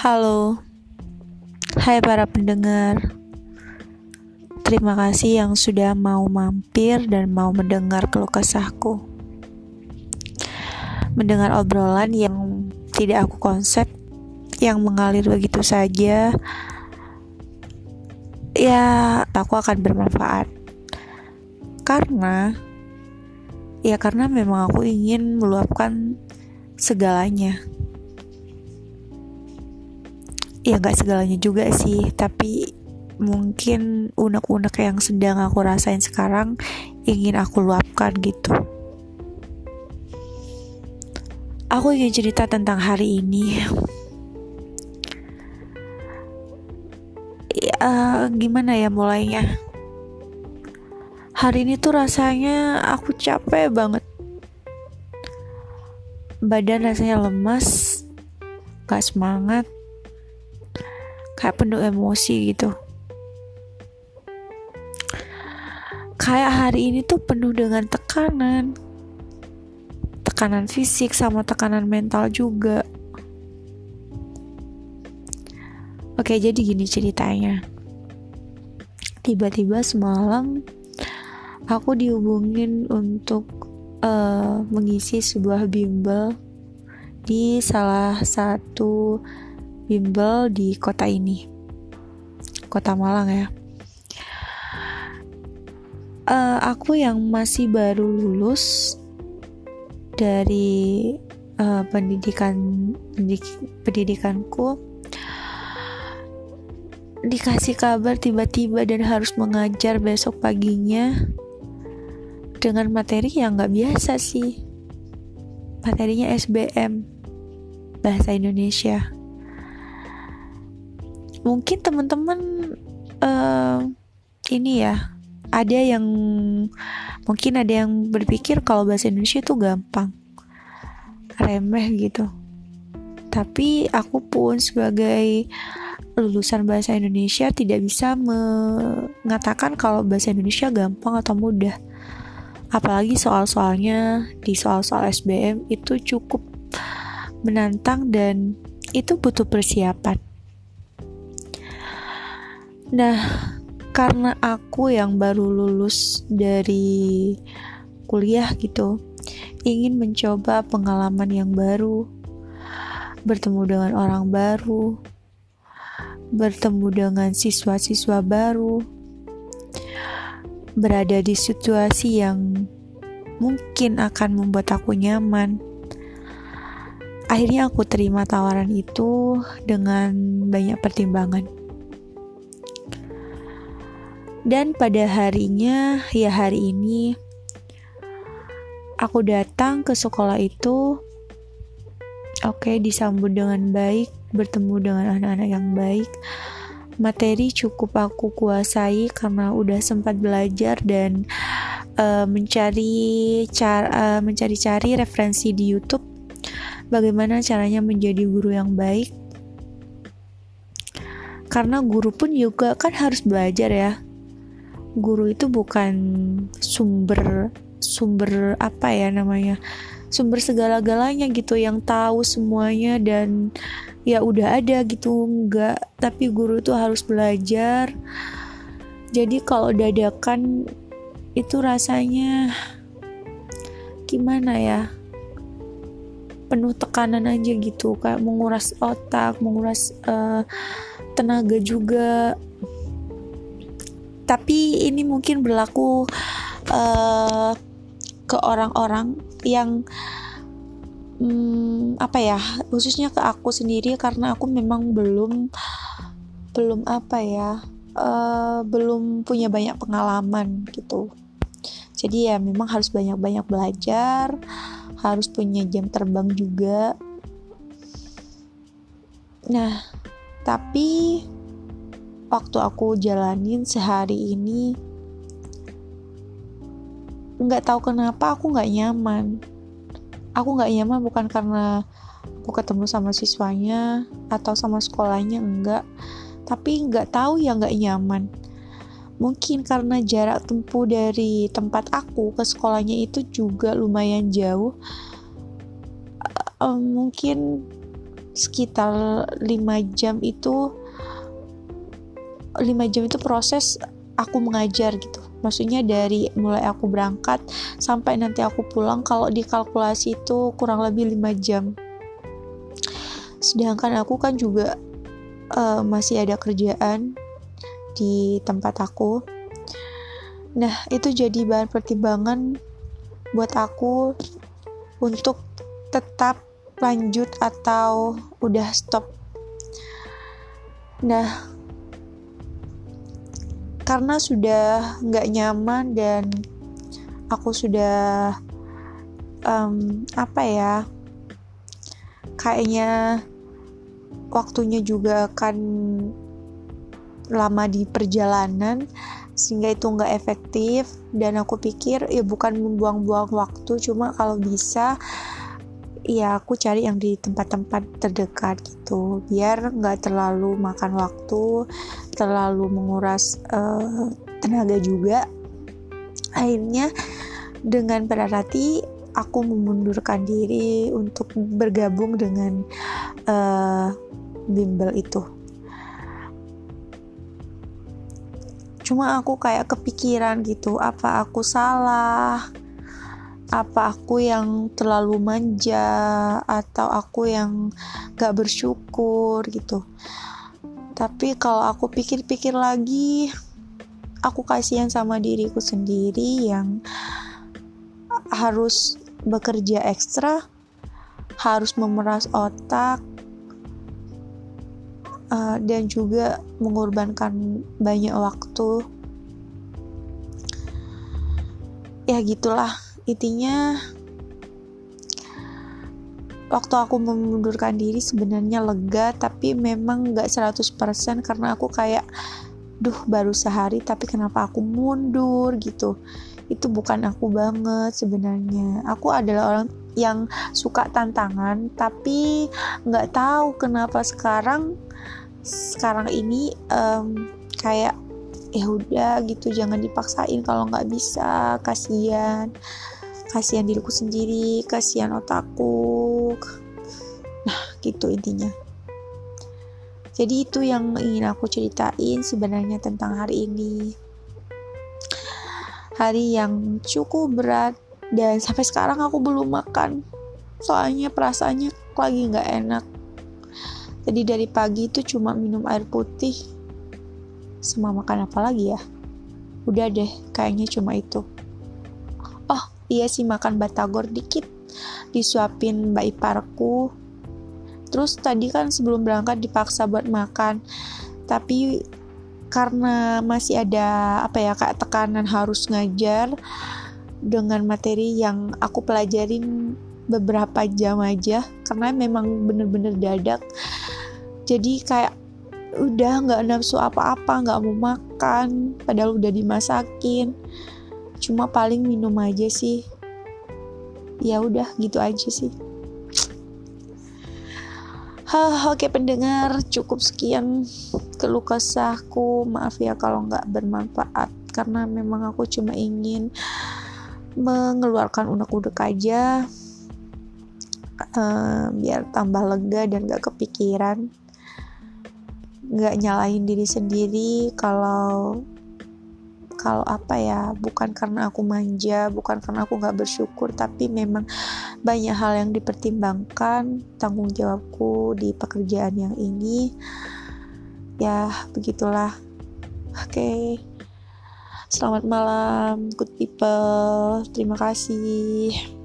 Halo, hai para pendengar. Terima kasih yang sudah mau mampir dan mau mendengar keluh kesahku. Mendengar obrolan yang tidak aku konsep, yang mengalir begitu saja, ya aku akan bermanfaat. Karena, ya karena memang aku ingin meluapkan segalanya ya nggak segalanya juga sih. Tapi mungkin unek-unek yang sedang aku rasain sekarang ingin aku luapkan gitu. Aku ingin cerita tentang hari ini. Ya gimana ya mulainya? Hari ini tuh rasanya aku capek banget. Badan rasanya lemas gak semangat kayak penuh emosi gitu. Kayak hari ini tuh penuh dengan tekanan. Tekanan fisik sama tekanan mental juga. Oke jadi gini ceritanya. Tiba-tiba semalam aku dihubungin untuk uh, mengisi sebuah bimbel di salah satu bimbel di kota ini. Kota Malang ya. Uh, aku yang masih baru lulus dari uh, pendidikan pendidik, pendidikanku dikasih kabar tiba-tiba dan harus mengajar besok paginya dengan materi yang nggak biasa sih. Materinya SBM bahasa Indonesia mungkin teman-teman uh, ini ya ada yang mungkin ada yang berpikir kalau bahasa Indonesia itu gampang remeh gitu. Tapi aku pun sebagai lulusan bahasa Indonesia tidak bisa mengatakan kalau bahasa Indonesia gampang atau mudah. Apalagi soal-soalnya di soal-soal SBM itu cukup menantang dan itu butuh persiapan Nah, karena aku yang baru lulus dari kuliah gitu, ingin mencoba pengalaman yang baru, bertemu dengan orang baru, bertemu dengan siswa-siswa baru, berada di situasi yang mungkin akan membuat aku nyaman. Akhirnya aku terima tawaran itu dengan banyak pertimbangan. Dan pada harinya, ya hari ini, aku datang ke sekolah itu. Oke, okay, disambut dengan baik, bertemu dengan anak-anak yang baik. Materi cukup aku kuasai karena udah sempat belajar dan uh, mencari cara uh, mencari-cari referensi di YouTube bagaimana caranya menjadi guru yang baik. Karena guru pun juga kan harus belajar ya guru itu bukan sumber sumber apa ya namanya sumber segala-galanya gitu yang tahu semuanya dan ya udah ada gitu enggak. Tapi guru itu harus belajar. Jadi kalau dadakan itu rasanya gimana ya? Penuh tekanan aja gitu kayak menguras otak menguras uh, tenaga juga tapi ini mungkin berlaku uh, ke orang-orang yang hmm, apa ya khususnya ke aku sendiri karena aku memang belum belum apa ya uh, belum punya banyak pengalaman gitu. Jadi ya memang harus banyak-banyak belajar harus punya jam terbang juga. Nah tapi waktu aku jalanin sehari ini nggak tahu kenapa aku nggak nyaman. Aku nggak nyaman bukan karena aku ketemu sama siswanya atau sama sekolahnya enggak tapi nggak tahu ya nggak nyaman. Mungkin karena jarak tempuh dari tempat aku ke sekolahnya itu juga lumayan jauh. Uh, mungkin sekitar 5 jam itu 5 jam itu proses aku mengajar gitu. Maksudnya dari mulai aku berangkat sampai nanti aku pulang kalau dikalkulasi itu kurang lebih 5 jam. Sedangkan aku kan juga uh, masih ada kerjaan di tempat aku. Nah itu jadi bahan pertimbangan buat aku untuk tetap lanjut atau udah stop. Nah karena sudah nggak nyaman dan aku sudah um, apa ya kayaknya waktunya juga akan lama di perjalanan sehingga itu nggak efektif. Dan aku pikir ya bukan membuang-buang waktu cuma kalau bisa ya aku cari yang di tempat-tempat terdekat gitu. Biar nggak terlalu makan waktu terlalu menguras uh, tenaga juga. Akhirnya dengan berat hati aku memundurkan diri untuk bergabung dengan uh, bimbel itu. Cuma aku kayak kepikiran gitu apa aku salah apa aku yang terlalu manja atau aku yang gak bersyukur gitu. Tapi kalau aku pikir-pikir lagi aku kasihan sama diriku sendiri yang harus bekerja ekstra harus memeras otak uh, dan juga mengorbankan banyak waktu. Ya gitulah intinya waktu aku memundurkan diri sebenarnya lega tapi memang nggak 100% karena aku kayak duh baru sehari tapi kenapa aku mundur? gitu. Itu bukan aku banget sebenarnya. Aku adalah orang yang suka tantangan tapi nggak tahu kenapa sekarang sekarang ini um, kayak ya udah gitu jangan dipaksain kalau nggak bisa kasihan kasihan diriku sendiri kasihan otakku. Nah gitu intinya. Jadi itu yang ingin aku ceritain sebenarnya tentang hari ini. Hari yang cukup berat dan sampai sekarang aku belum makan. Soalnya perasaannya lagi nggak enak. Jadi dari pagi itu cuma minum air putih. Sama makan apa lagi ya? Udah deh kayaknya cuma itu iya sih makan batagor dikit disuapin mbak iparku terus tadi kan sebelum berangkat dipaksa buat makan tapi karena masih ada apa ya kayak tekanan harus ngajar dengan materi yang aku pelajarin beberapa jam aja karena memang bener-bener dadak. Jadi kayak udah nggak nafsu apa-apa nggak mau makan padahal udah dimasakin cuma paling minum aja sih. Ya udah gitu aja sih. Oke pendengar, cukup sekian keluh kesahku. Maaf ya kalau nggak bermanfaat karena memang aku cuma ingin mengeluarkan unek-unek aja uh, biar tambah lega dan gak kepikiran. Nggak nyalahin diri sendiri kalau kalau apa ya bukan karena aku manja bukan karena aku nggak bersyukur tapi memang banyak hal yang dipertimbangkan tanggung jawabku di pekerjaan yang ini. Ya begitulah. Oke. Okay. selamat malam good people. Terima kasih